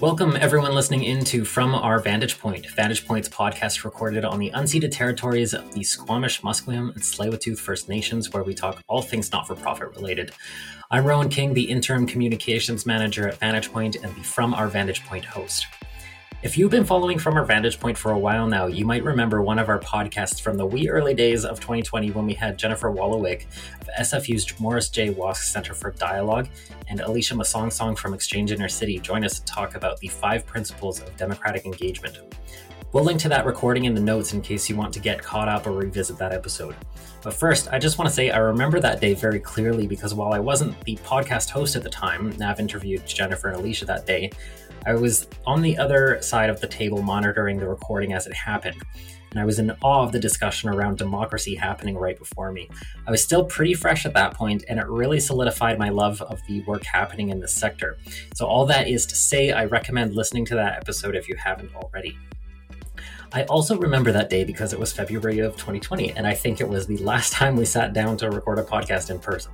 Welcome, everyone listening in to From Our Vantage Point, Vantage Point's podcast recorded on the unceded territories of the Squamish, Musqueam, and Tsleil-Waututh First Nations, where we talk all things not for profit related. I'm Rowan King, the interim communications manager at Vantage Point and the From Our Vantage Point host. If you've been following from our vantage point for a while now, you might remember one of our podcasts from the wee early days of 2020 when we had Jennifer Walowic of SFU's Morris J. Wosk Center for Dialogue and Alicia Masongsong from Exchange Inner City join us to talk about the five principles of democratic engagement. We'll link to that recording in the notes in case you want to get caught up or revisit that episode. But first, I just want to say I remember that day very clearly because while I wasn't the podcast host at the time, Nav interviewed Jennifer and Alicia that day, I was on the other side of the table monitoring the recording as it happened, and I was in awe of the discussion around democracy happening right before me. I was still pretty fresh at that point, and it really solidified my love of the work happening in this sector. So, all that is to say, I recommend listening to that episode if you haven't already. I also remember that day because it was February of 2020, and I think it was the last time we sat down to record a podcast in person.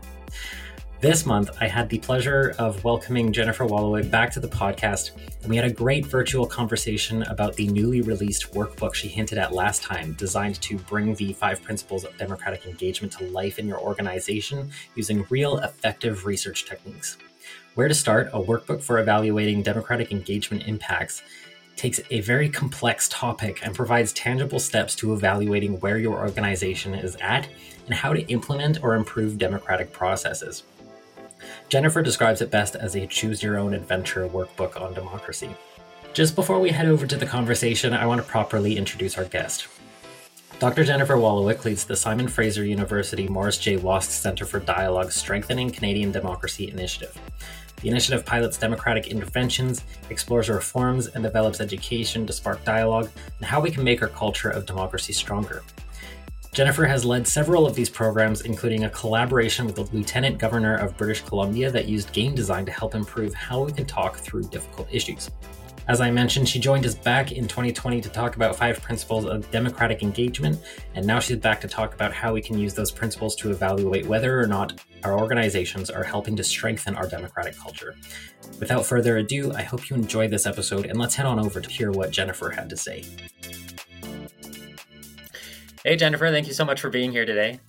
This month, I had the pleasure of welcoming Jennifer Walowic back to the podcast, and we had a great virtual conversation about the newly released workbook she hinted at last time, designed to bring the five principles of democratic engagement to life in your organization using real effective research techniques. Where to Start, a workbook for evaluating democratic engagement impacts, takes a very complex topic and provides tangible steps to evaluating where your organization is at and how to implement or improve democratic processes. Jennifer describes it best as a choose your own adventure workbook on democracy. Just before we head over to the conversation, I want to properly introduce our guest. Dr. Jennifer Walowic leads the Simon Fraser University Morris J. Wosk Center for Dialogue Strengthening Canadian Democracy initiative. The initiative pilots democratic interventions, explores reforms, and develops education to spark dialogue and how we can make our culture of democracy stronger. Jennifer has led several of these programs, including a collaboration with the Lieutenant Governor of British Columbia that used game design to help improve how we can talk through difficult issues. As I mentioned, she joined us back in 2020 to talk about five principles of democratic engagement, and now she's back to talk about how we can use those principles to evaluate whether or not our organizations are helping to strengthen our democratic culture. Without further ado, I hope you enjoyed this episode, and let's head on over to hear what Jennifer had to say. Hey, Jennifer, thank you so much for being here today.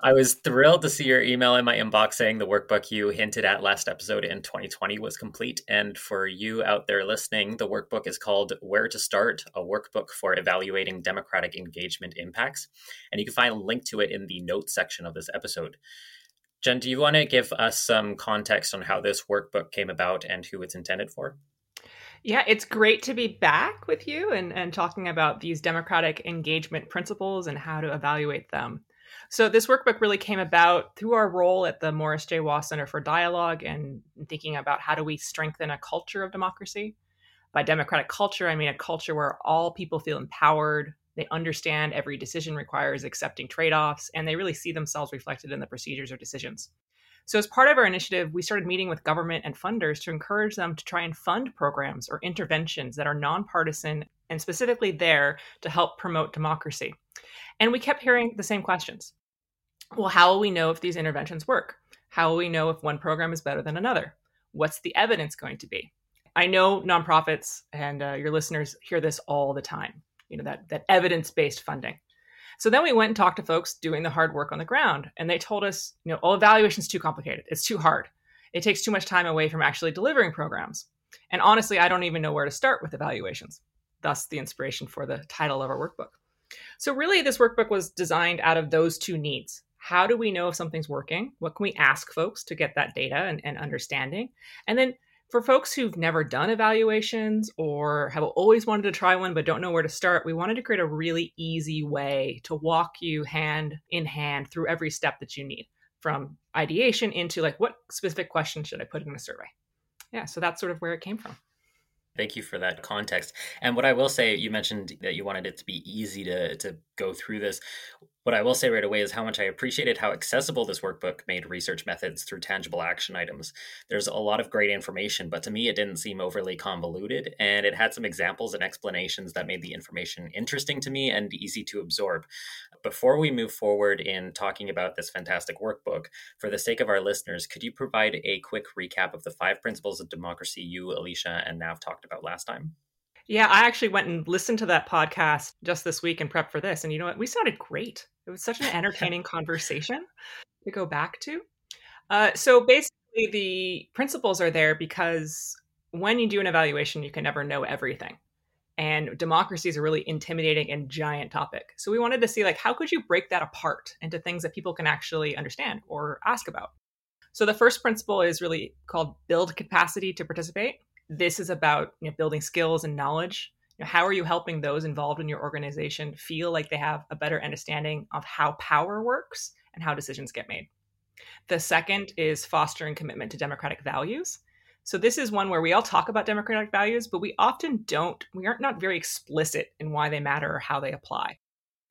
I was thrilled to see your email in my inbox saying the workbook you hinted at last episode in 2020 was complete. And for you out there listening, the workbook is called Where to Start, a workbook for evaluating democratic engagement impacts. And you can find a link to it in the notes section of this episode. Jen, do you want to give us some context on how this workbook came about and who it's intended for? Yeah, it's great to be back with you and, and talking about these democratic engagement principles and how to evaluate them. So, this workbook really came about through our role at the Morris J. Wosk Center for Dialogue and thinking about how do we strengthen a culture of democracy. By democratic culture, I mean a culture where all people feel empowered, they understand every decision requires accepting trade offs, and they really see themselves reflected in the procedures or decisions. So, as part of our initiative, we started meeting with government and funders to encourage them to try and fund programs or interventions that are nonpartisan and specifically there to help promote democracy. And we kept hearing the same questions. Well, how will we know if these interventions work? How will we know if one program is better than another? What's the evidence going to be? I know nonprofits and uh, your listeners hear this all the time. You know that that evidence-based funding. So then we went and talked to folks doing the hard work on the ground, and they told us, you know, oh, evaluation's too complicated. It's too hard. It takes too much time away from actually delivering programs. And honestly, I don't even know where to start with evaluations. Thus, the inspiration for the title of our workbook. So, really, this workbook was designed out of those two needs. How do we know if something's working? What can we ask folks to get that data and, and understanding? And then for folks who've never done evaluations or have always wanted to try one but don't know where to start, we wanted to create a really easy way to walk you hand in hand through every step that you need from ideation into like what specific question should I put in a survey. Yeah, so that's sort of where it came from. Thank you for that context. And what I will say, you mentioned that you wanted it to be easy to, to go through this. What I will say right away is how much I appreciated how accessible this workbook made research methods through tangible action items. There's a lot of great information, but to me, it didn't seem overly convoluted, and it had some examples and explanations that made the information interesting to me and easy to absorb. Before we move forward in talking about this fantastic workbook, for the sake of our listeners, could you provide a quick recap of the five principles of democracy you, Alicia, and Nav talked about last time? Yeah, I actually went and listened to that podcast just this week and prep for this. And you know what? We sounded great. It was such an entertaining conversation to go back to. Uh, so basically, the principles are there because when you do an evaluation, you can never know everything. And democracy is a really intimidating and giant topic. So we wanted to see like how could you break that apart into things that people can actually understand or ask about. So the first principle is really called build capacity to participate this is about you know, building skills and knowledge. You know, how are you helping those involved in your organization feel like they have a better understanding of how power works and how decisions get made? The second is fostering commitment to democratic values. So this is one where we all talk about democratic values, but we often don't, we aren't not very explicit in why they matter or how they apply.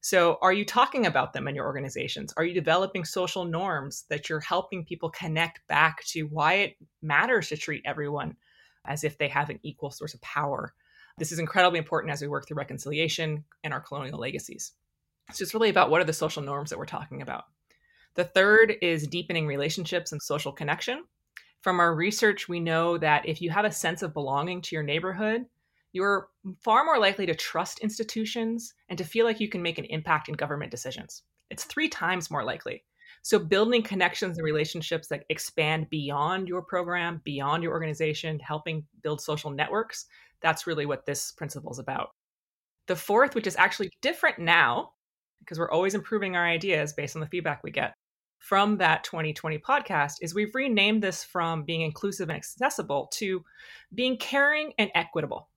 So are you talking about them in your organizations? Are you developing social norms that you're helping people connect back to why it matters to treat everyone as if they have an equal source of power. This is incredibly important as we work through reconciliation and our colonial legacies. So it's really about what are the social norms that we're talking about. The third is deepening relationships and social connection. From our research, we know that if you have a sense of belonging to your neighborhood, you're far more likely to trust institutions and to feel like you can make an impact in government decisions. It's three times more likely. So building connections and relationships that expand beyond your program, beyond your organization, helping build social networks, that's really what this principle is about. The fourth, which is actually different now, because we're always improving our ideas based on the feedback we get from that 2020 podcast, is we've renamed this from being inclusive and accessible to being caring and equitable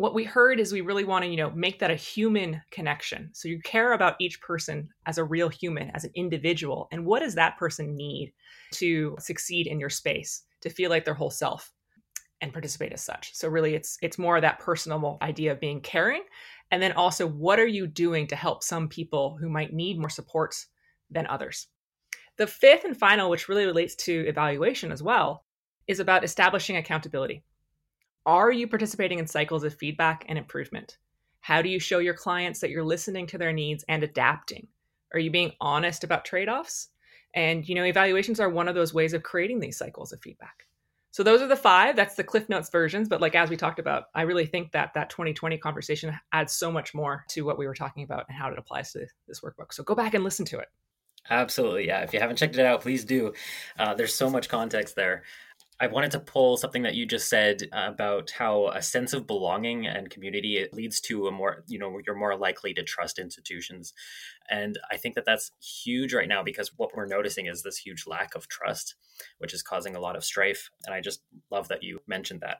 what we heard is we really want to you know make that a human connection. So you care about each person as a real human as an individual and what does that person need to succeed in your space to feel like their whole self and participate as such? So really it's it's more that personal idea of being caring and then also what are you doing to help some people who might need more supports than others? The fifth and final which really relates to evaluation as well is about establishing accountability are you participating in cycles of feedback and improvement? How do you show your clients that you're listening to their needs and adapting? Are you being honest about trade offs? And, you know, evaluations are one of those ways of creating these cycles of feedback. So those are the five. That's the Cliff Notes versions. But like as we talked about, I really think that that 2020 conversation adds so much more to what we were talking about and how it applies to this workbook. So go back and listen to it. Absolutely, yeah. If you haven't checked it out, please do. Uh, there's so much context there. I wanted to pull something that you just said about how a sense of belonging and community leads to a more, you know, you're more likely to trust institutions. And I think that that's huge right now because what we're noticing is this huge lack of trust, which is causing a lot of strife. And I just love that you mentioned that.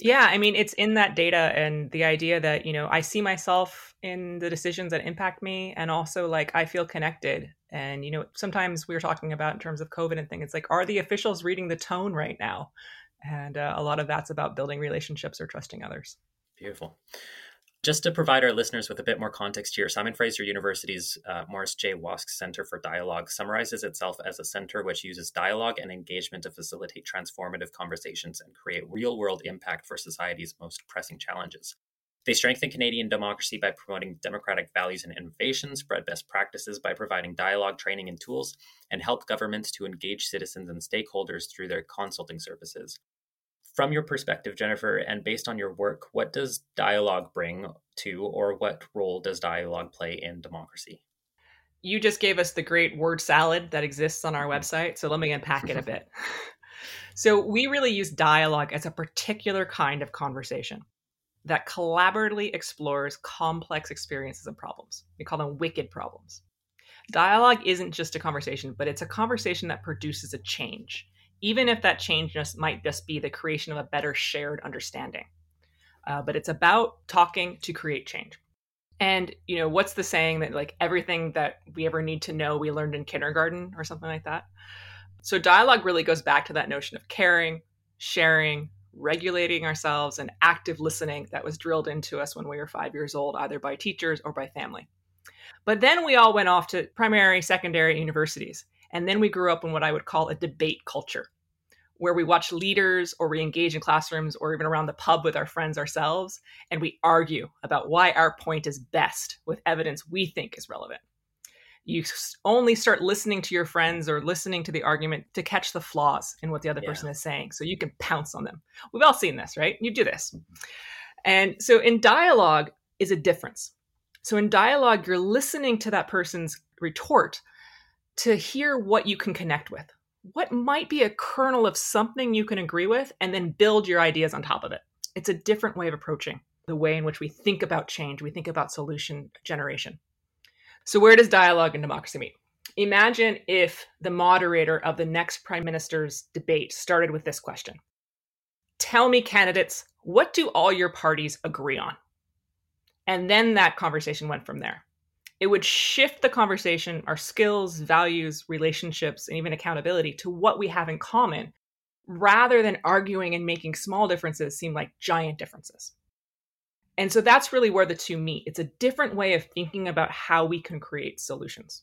Yeah, I mean, it's in that data and the idea that, you know, I see myself in the decisions that impact me and also like I feel connected and, you know, sometimes we were talking about in terms of COVID and things, it's like, are the officials reading the tone right now? And uh, a lot of that's about building relationships or trusting others. Beautiful. Just to provide our listeners with a bit more context here, Simon Fraser University's uh, Morris J. Wosk Center for Dialogue summarizes itself as a center which uses dialogue and engagement to facilitate transformative conversations and create real world impact for society's most pressing challenges. They strengthen Canadian democracy by promoting democratic values and innovation, spread best practices by providing dialogue training and tools, and help governments to engage citizens and stakeholders through their consulting services. From your perspective, Jennifer, and based on your work, what does dialogue bring to, or what role does dialogue play in democracy? You just gave us the great word salad that exists on our mm-hmm. website, so let me unpack it a bit. so, we really use dialogue as a particular kind of conversation that collaboratively explores complex experiences and problems. We call them wicked problems. Dialogue isn't just a conversation, but it's a conversation that produces a change, even if that change just might just be the creation of a better shared understanding. Uh, but it's about talking to create change. And you know, what's the saying that like everything that we ever need to know we learned in kindergarten or something like that? So dialogue really goes back to that notion of caring, sharing, regulating ourselves and active listening that was drilled into us when we were five years old, either by teachers or by family. But then we all went off to primary, secondary universities. And then we grew up in what I would call a debate culture, where we watch leaders or we engage in classrooms or even around the pub with our friends ourselves, and we argue about why our point is best with evidence we think is relevant. You only start listening to your friends or listening to the argument to catch the flaws in what the other yeah. person is saying so you can pounce on them. We've all seen this, right? You do this. And so in dialogue is a difference. So in dialogue, you're listening to that person's retort to hear what you can connect with. What might be a kernel of something you can agree with, and then build your ideas on top of it. It's a different way of approaching the way in which we think about change, we think about solution generation. So, where does dialogue and democracy meet? Imagine if the moderator of the next prime minister's debate started with this question Tell me, candidates, what do all your parties agree on? And then that conversation went from there it would shift the conversation, our skills, values, relationships, and even accountability to what we have in common rather than arguing and making small differences seem like giant differences. And so that's really where the two meet. It's a different way of thinking about how we can create solutions.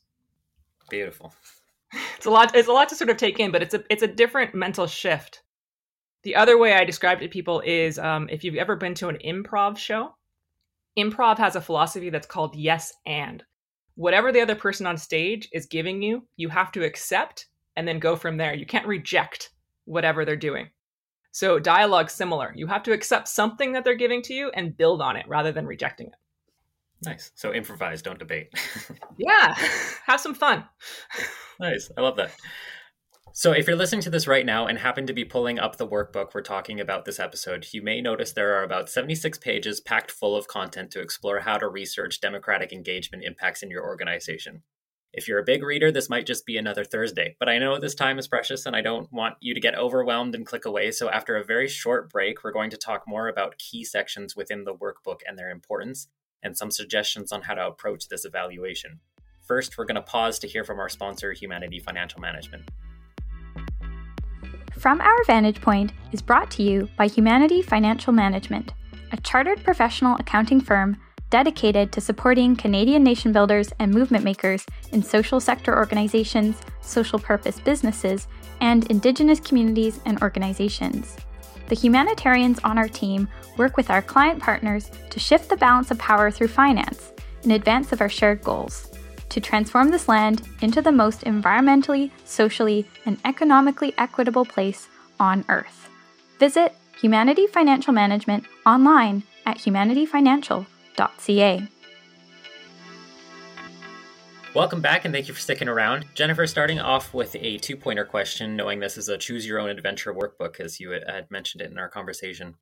Beautiful. It's a lot it's a lot to sort of take in, but it's a it's a different mental shift. The other way I describe it to people is um, if you've ever been to an improv show, improv has a philosophy that's called yes and. Whatever the other person on stage is giving you, you have to accept and then go from there. You can't reject whatever they're doing. So, dialogue similar. You have to accept something that they're giving to you and build on it rather than rejecting it. Nice. So, improvise, don't debate. yeah, have some fun. nice. I love that. So, if you're listening to this right now and happen to be pulling up the workbook we're talking about this episode, you may notice there are about 76 pages packed full of content to explore how to research democratic engagement impacts in your organization. If you're a big reader, this might just be another Thursday, but I know this time is precious and I don't want you to get overwhelmed and click away. So, after a very short break, we're going to talk more about key sections within the workbook and their importance, and some suggestions on how to approach this evaluation. First, we're going to pause to hear from our sponsor, Humanity Financial Management. From Our Vantage Point is brought to you by Humanity Financial Management, a chartered professional accounting firm dedicated to supporting Canadian nation builders and movement makers in social sector organizations, social purpose businesses, and Indigenous communities and organizations. The humanitarians on our team work with our client partners to shift the balance of power through finance in advance of our shared goals to transform this land into the most environmentally, socially, and economically equitable place on Earth. Visit Humanity Financial Management online at humanityfinancial.ca. Welcome back and thank you for sticking around. Jennifer, starting off with a two pointer question, knowing this is a choose your own adventure workbook, as you had mentioned it in our conversation.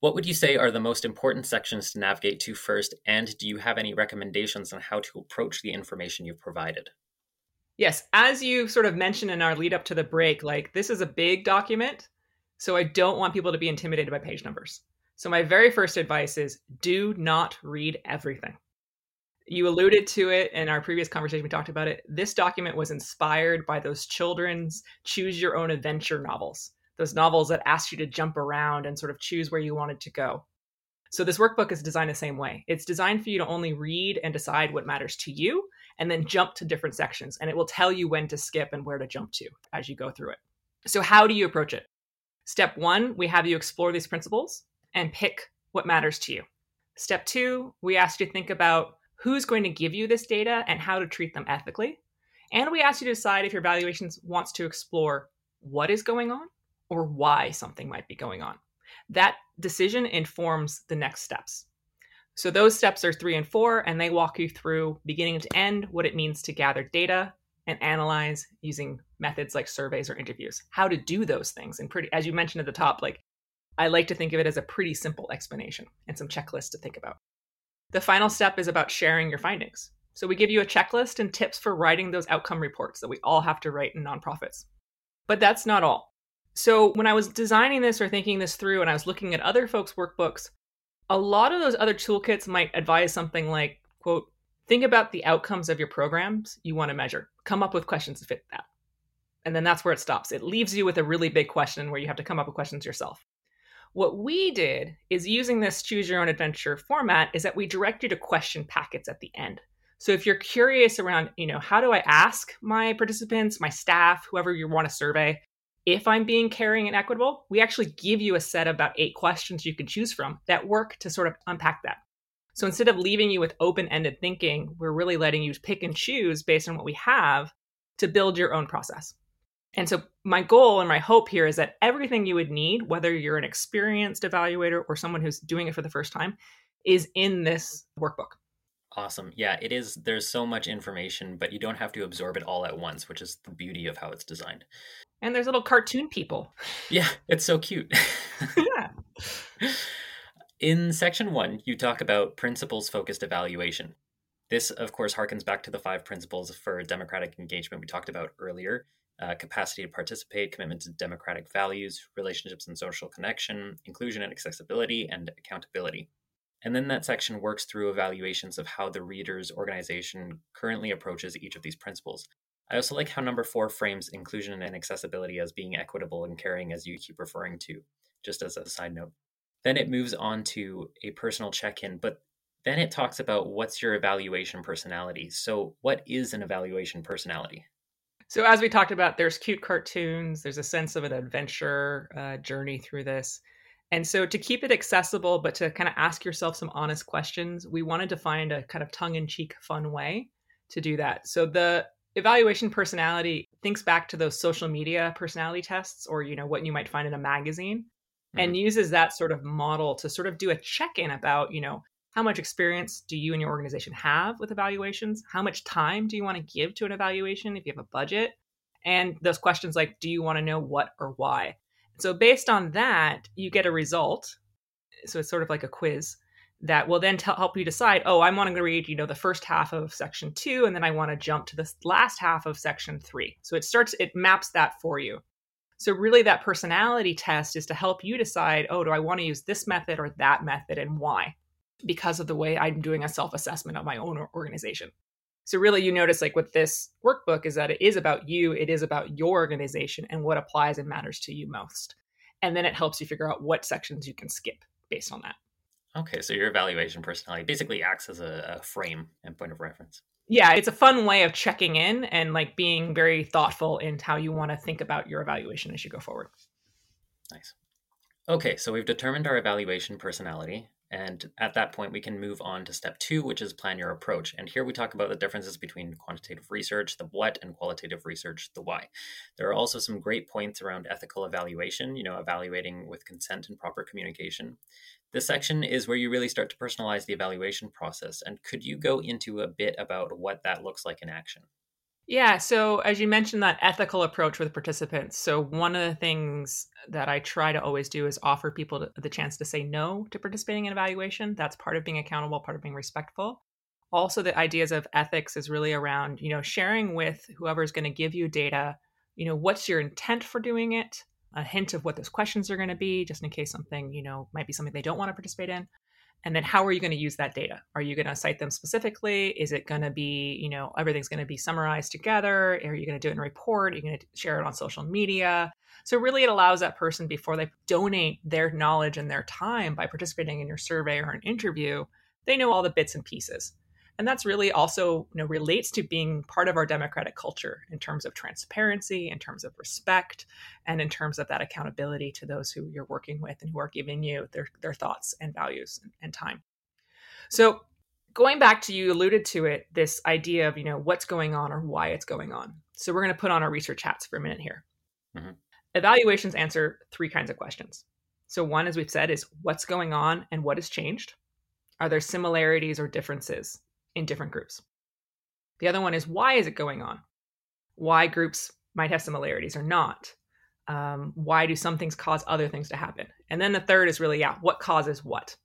What would you say are the most important sections to navigate to first? And do you have any recommendations on how to approach the information you've provided? Yes, as you sort of mentioned in our lead up to the break, like this is a big document. So I don't want people to be intimidated by page numbers. So my very first advice is do not read everything. You alluded to it in our previous conversation, we talked about it. This document was inspired by those children's choose your own adventure novels those novels that asked you to jump around and sort of choose where you wanted to go. So this workbook is designed the same way. It's designed for you to only read and decide what matters to you and then jump to different sections and it will tell you when to skip and where to jump to as you go through it. So how do you approach it? Step 1, we have you explore these principles and pick what matters to you. Step 2, we ask you to think about who's going to give you this data and how to treat them ethically. And we ask you to decide if your evaluations wants to explore what is going on or why something might be going on. That decision informs the next steps. So those steps are three and four, and they walk you through beginning to end what it means to gather data and analyze using methods like surveys or interviews. How to do those things, and pretty, as you mentioned at the top, like I like to think of it as a pretty simple explanation and some checklists to think about. The final step is about sharing your findings. So we give you a checklist and tips for writing those outcome reports that we all have to write in nonprofits. But that's not all. So when I was designing this or thinking this through and I was looking at other folks' workbooks, a lot of those other toolkits might advise something like, quote, think about the outcomes of your programs you want to measure. Come up with questions to fit that. And then that's where it stops. It leaves you with a really big question where you have to come up with questions yourself. What we did is using this choose your own adventure format is that we direct you to question packets at the end. So if you're curious around, you know, how do I ask my participants, my staff, whoever you want to survey, if I'm being caring and equitable, we actually give you a set of about eight questions you can choose from that work to sort of unpack that. So instead of leaving you with open ended thinking, we're really letting you pick and choose based on what we have to build your own process. And so, my goal and my hope here is that everything you would need, whether you're an experienced evaluator or someone who's doing it for the first time, is in this workbook. Awesome. Yeah, it is. There's so much information, but you don't have to absorb it all at once, which is the beauty of how it's designed. And there's little cartoon people. Yeah, it's so cute. yeah. In section one, you talk about principles focused evaluation. This, of course, harkens back to the five principles for democratic engagement we talked about earlier uh, capacity to participate, commitment to democratic values, relationships and social connection, inclusion and accessibility, and accountability. And then that section works through evaluations of how the reader's organization currently approaches each of these principles. I also like how number four frames inclusion and accessibility as being equitable and caring, as you keep referring to, just as a side note. Then it moves on to a personal check in, but then it talks about what's your evaluation personality. So, what is an evaluation personality? So, as we talked about, there's cute cartoons, there's a sense of an adventure uh, journey through this. And so, to keep it accessible, but to kind of ask yourself some honest questions, we wanted to find a kind of tongue in cheek, fun way to do that. So, the evaluation personality thinks back to those social media personality tests or, you know, what you might find in a magazine mm-hmm. and uses that sort of model to sort of do a check in about, you know, how much experience do you and your organization have with evaluations? How much time do you want to give to an evaluation if you have a budget? And those questions like, do you want to know what or why? So, based on that, you get a result. So, it's sort of like a quiz that will then t- help you decide oh i'm wanting to read you know the first half of section two and then i want to jump to the last half of section three so it starts it maps that for you so really that personality test is to help you decide oh do i want to use this method or that method and why because of the way I'm doing a self assessment of my own organization. So, really, you notice like with this workbook is that it is about you, it is about your organization and what applies and matters to you most. And then it helps you figure out what sections you can skip based on that. Okay, so your evaluation personality basically acts as a, a frame and point of reference. Yeah, it's a fun way of checking in and like being very thoughtful in how you want to think about your evaluation as you go forward. Nice. Okay, so we've determined our evaluation personality. And at that point, we can move on to step two, which is plan your approach. And here we talk about the differences between quantitative research, the what, and qualitative research, the why. There are also some great points around ethical evaluation, you know, evaluating with consent and proper communication. This section is where you really start to personalize the evaluation process. And could you go into a bit about what that looks like in action? Yeah. So, as you mentioned, that ethical approach with participants. So, one of the things that I try to always do is offer people the chance to say no to participating in evaluation. That's part of being accountable, part of being respectful. Also, the ideas of ethics is really around, you know, sharing with whoever's going to give you data, you know, what's your intent for doing it, a hint of what those questions are going to be, just in case something, you know, might be something they don't want to participate in and then how are you going to use that data? Are you going to cite them specifically? Is it going to be you know everything's going to be summarized together? Are you going to do it in a report? Are you going to share it on social media? So really it allows that person before they donate their knowledge and their time by participating in your survey or an interview they know all the bits and pieces and that's really also you know relates to being part of our democratic culture in terms of transparency in terms of respect and in terms of that accountability to those who you're working with and who are giving you their, their thoughts and values and, and time. So going back to you alluded to it this idea of you know what's going on or why it's going on. So we're going to put on our research hats for a minute here. Mm-hmm. evaluations answer three kinds of questions. So one as we've said is what's going on and what has changed? Are there similarities or differences in different groups. The other one is why is it going on? Why groups might have similarities or not? Um, why do some things cause other things to happen? And then the third is really, yeah, what causes what?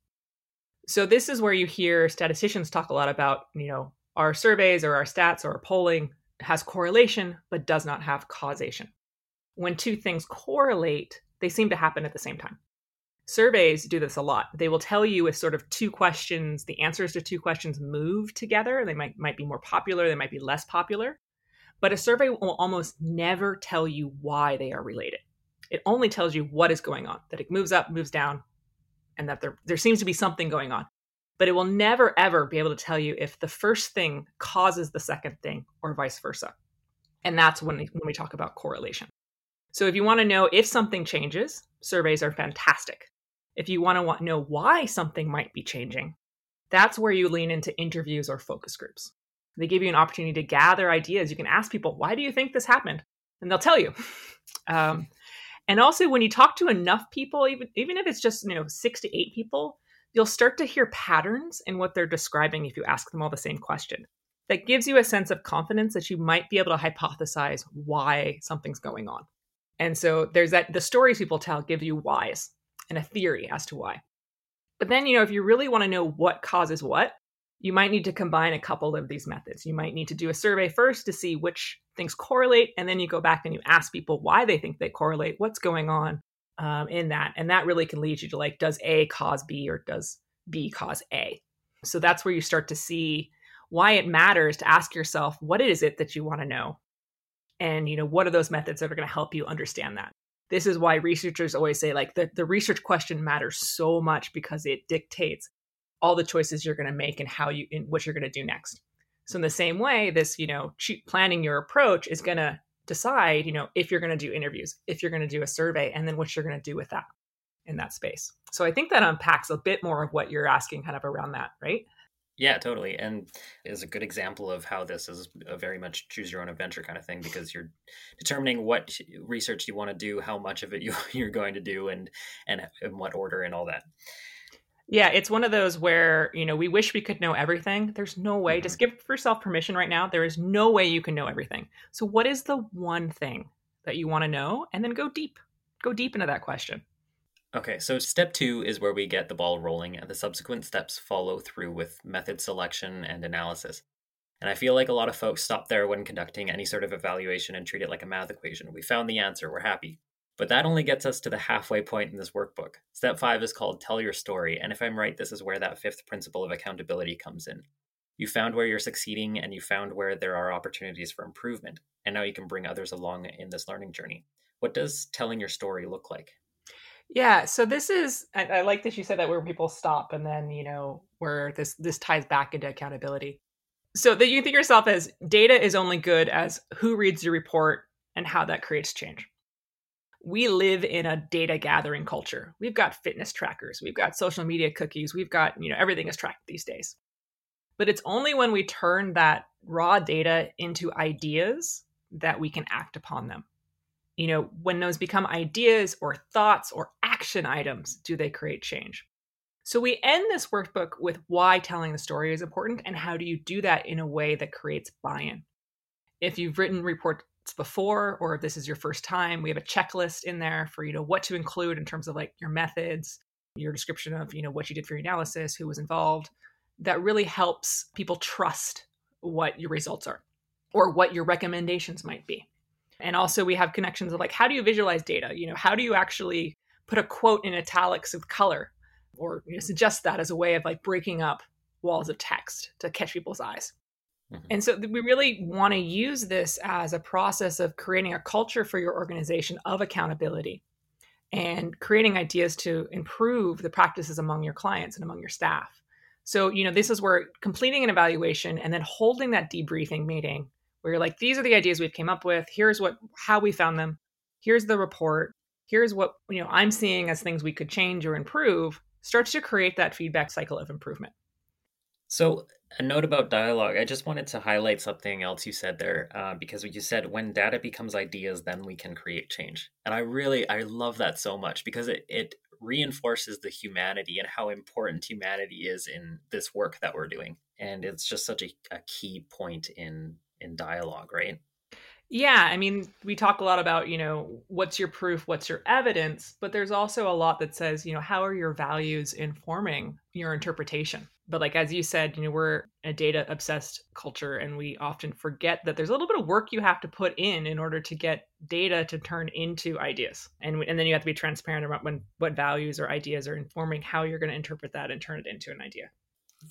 So this is where you hear statisticians talk a lot about, you know, our surveys or our stats or our polling has correlation but does not have causation. When two things correlate, they seem to happen at the same time. Surveys do this a lot. They will tell you if sort of two questions, the answers to two questions move together. They might might be more popular, they might be less popular. But a survey will almost never tell you why they are related. It only tells you what is going on, that it moves up, moves down, and that there there seems to be something going on. but it will never ever be able to tell you if the first thing causes the second thing or vice versa. And that's when, when we talk about correlation. So if you want to know if something changes, surveys are fantastic. If you want to know why something might be changing, that's where you lean into interviews or focus groups. They give you an opportunity to gather ideas. You can ask people, why do you think this happened? And they'll tell you. Um, and also, when you talk to enough people, even, even if it's just you know six to eight people, you'll start to hear patterns in what they're describing if you ask them all the same question. That gives you a sense of confidence that you might be able to hypothesize why something's going on. And so there's that the stories people tell give you whys and a theory as to why. But then, you know, if you really want to know what causes what, you might need to combine a couple of these methods. You might need to do a survey first to see which things correlate, and then you go back and you ask people why they think they correlate, what's going on um, in that. And that really can lead you to like, does A cause B or does B cause A? So that's where you start to see why it matters to ask yourself, what is it that you want to know? And, you know, what are those methods that are going to help you understand that? This is why researchers always say, like, the, the research question matters so much because it dictates all the choices you're going to make and how you, and what you're going to do next. So in the same way, this, you know, planning your approach is going to decide, you know, if you're going to do interviews, if you're going to do a survey, and then what you're going to do with that in that space. So I think that unpacks a bit more of what you're asking kind of around that, right? Yeah, totally. And is a good example of how this is a very much choose your own adventure kind of thing because you're determining what research you want to do, how much of it you, you're going to do, and and in what order and all that. Yeah, it's one of those where, you know, we wish we could know everything. There's no way. Mm-hmm. Just give yourself permission right now. There is no way you can know everything. So, what is the one thing that you want to know? And then go deep. Go deep into that question. Okay, so step two is where we get the ball rolling, and the subsequent steps follow through with method selection and analysis. And I feel like a lot of folks stop there when conducting any sort of evaluation and treat it like a math equation. We found the answer, we're happy. But that only gets us to the halfway point in this workbook. Step five is called Tell Your Story, and if I'm right, this is where that fifth principle of accountability comes in. You found where you're succeeding and you found where there are opportunities for improvement, and now you can bring others along in this learning journey. What does telling your story look like? Yeah, so this is I, I, like that you said that where people stop and then you know where this this ties back into accountability. So that you think yourself as data is only good as who reads your report and how that creates change. We live in a data gathering culture. We've got fitness trackers, we've got social media cookies, we've got you know everything is tracked these days. But it's only when we turn that raw data into ideas that we can act upon them you know, when those become ideas or thoughts or action items, do they create change? So we end this workbook with why telling the story is important and how do you do that in a way that creates buy-in. If you've written reports before or if this is your first time, we have a checklist in there for you know what to include in terms of like your methods, your description of, you know, what you did for your analysis, who was involved. That really helps people trust what your results are or what your recommendations might be. And also we have connections of like how do you visualize data? You know, how do you actually put a quote in italics with color or you know, suggest that as a way of like breaking up walls of text to catch people's eyes. Mm-hmm. And so we really want to use this as a process of creating a culture for your organization of accountability and creating ideas to improve the practices among your clients and among your staff. So, you know, this is where completing an evaluation and then holding that debriefing meeting where you're like, these are the ideas we've came up with. Here's what how we found them. Here's the report. Here's what you know I'm seeing as things we could change or improve. Starts to create that feedback cycle of improvement. So a note about dialogue. I just wanted to highlight something else you said there, uh, because you said when data becomes ideas, then we can create change. And I really, I love that so much because it, it reinforces the humanity and how important humanity is in this work that we're doing. And it's just such a, a key point in in dialogue, right? Yeah, I mean, we talk a lot about, you know, what's your proof, what's your evidence, but there's also a lot that says, you know, how are your values informing your interpretation? But like as you said, you know, we're a data obsessed culture and we often forget that there's a little bit of work you have to put in in order to get data to turn into ideas. And and then you have to be transparent about when what values or ideas are informing how you're going to interpret that and turn it into an idea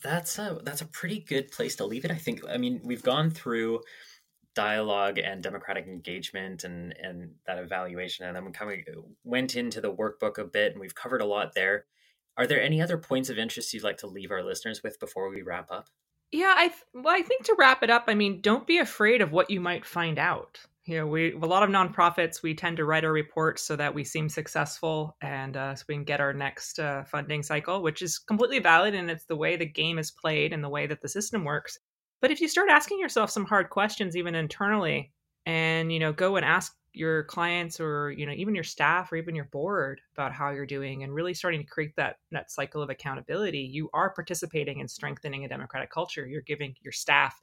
that's a that's a pretty good place to leave it. I think. I mean, we've gone through dialogue and democratic engagement and and that evaluation, and then we kind of went into the workbook a bit, and we've covered a lot there. Are there any other points of interest you'd like to leave our listeners with before we wrap up? Yeah, I th- well, I think to wrap it up, I mean, don't be afraid of what you might find out. You know, we a lot of nonprofits we tend to write our reports so that we seem successful and uh, so we can get our next uh, funding cycle, which is completely valid and it's the way the game is played and the way that the system works. But if you start asking yourself some hard questions, even internally, and you know, go and ask your clients or you know even your staff or even your board about how you're doing and really starting to create that that cycle of accountability you are participating in strengthening a democratic culture you're giving your staff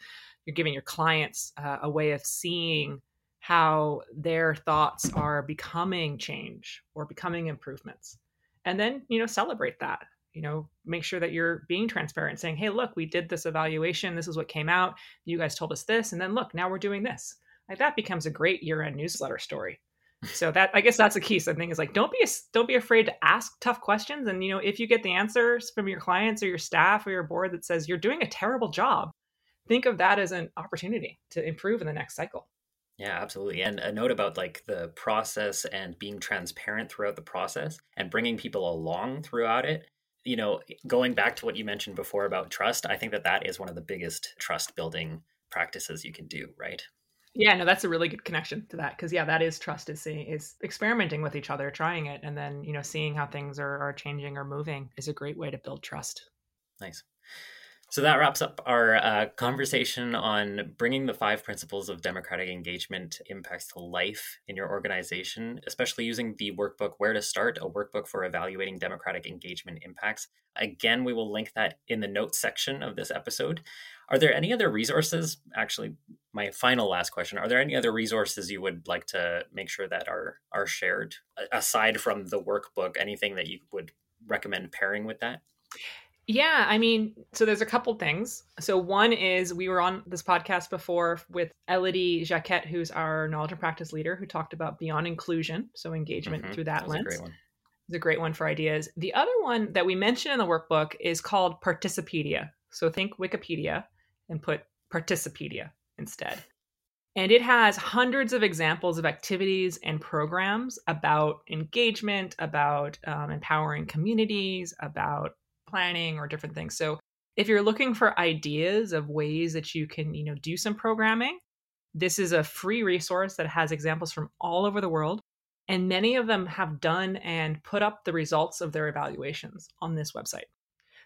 you're giving your clients uh, a way of seeing how their thoughts are becoming change or becoming improvements. And then you know celebrate that you know make sure that you're being transparent saying hey look we did this evaluation. This is what came out. You guys told us this and then look now we're doing this. Like that becomes a great year-end newsletter story. So that i guess that's the key. Something is like don't be don't be afraid to ask tough questions. And you know if you get the answers from your clients or your staff or your board that says you're doing a terrible job think of that as an opportunity to improve in the next cycle yeah, absolutely. And a note about like the process and being transparent throughout the process and bringing people along throughout it. You know, going back to what you mentioned before about trust, I think that that is one of the biggest trust building practices you can do, right? Yeah, no, that's a really good connection to that because yeah, that is trust is seeing is experimenting with each other, trying it, and then you know seeing how things are are changing or moving is a great way to build trust. Nice. So that wraps up our uh, conversation on bringing the five principles of democratic engagement impacts to life in your organization, especially using the workbook Where to Start, a workbook for evaluating democratic engagement impacts. Again, we will link that in the notes section of this episode. Are there any other resources? Actually, my final last question: Are there any other resources you would like to make sure that are are shared aside from the workbook? Anything that you would recommend pairing with that? Yeah, I mean, so there's a couple things. So one is we were on this podcast before with Elodie Jacquet, who's our knowledge and practice leader, who talked about beyond inclusion, so engagement mm-hmm. through that, that lens. A great one. It's a great one for ideas. The other one that we mentioned in the workbook is called Participedia. So think Wikipedia and put Participedia instead. And it has hundreds of examples of activities and programs about engagement, about um, empowering communities, about planning or different things. So if you're looking for ideas of ways that you can, you know, do some programming, this is a free resource that has examples from all over the world. And many of them have done and put up the results of their evaluations on this website.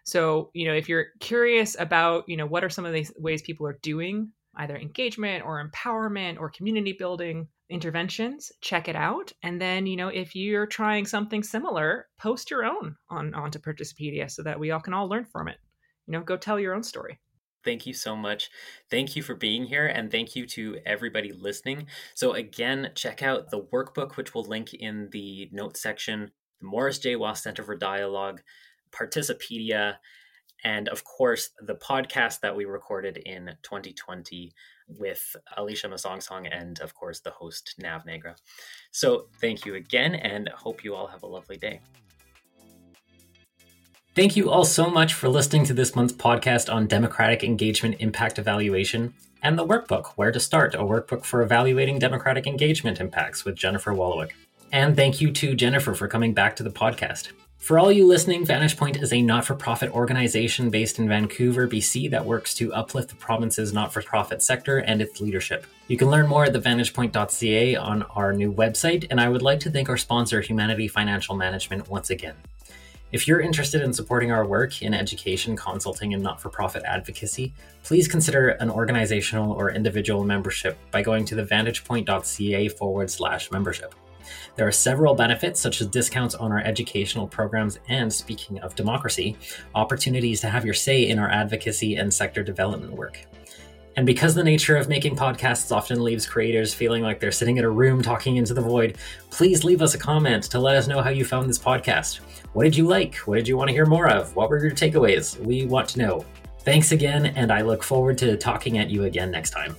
So, you know, if you're curious about, you know, what are some of these ways people are doing either engagement or empowerment or community building interventions check it out and then you know if you're trying something similar post your own on onto participedia so that we all can all learn from it you know go tell your own story Thank you so much. Thank you for being here, and thank you to everybody listening. So, again, check out the workbook, which we'll link in the notes section, the Morris J. Wosk Center for Dialogue, Participedia, and of course the podcast that we recorded in 2020 with Alicia Masongsong and of course the host Nav Negra. So thank you again and hope you all have a lovely day. Thank you all so much for listening to this month's podcast on democratic engagement impact evaluation and the workbook Where to Start, a workbook for evaluating democratic engagement impacts with Jennifer Walowic. And thank you to Jennifer for coming back to the podcast. For all you listening, Vantage Point is a not for profit organization based in Vancouver, BC, that works to uplift the province's not for profit sector and its leadership. You can learn more at thevantagepoint.ca on our new website, and I would like to thank our sponsor, Humanity Financial Management, once again. If you're interested in supporting our work in education, consulting, and not for profit advocacy, please consider an organizational or individual membership by going to thevantagepoint.ca forward slash membership. There are several benefits, such as discounts on our educational programs and, speaking of democracy, opportunities to have your say in our advocacy and sector development work. And because the nature of making podcasts often leaves creators feeling like they're sitting in a room talking into the void, please leave us a comment to let us know how you found this podcast. What did you like? What did you want to hear more of? What were your takeaways? We want to know. Thanks again, and I look forward to talking at you again next time.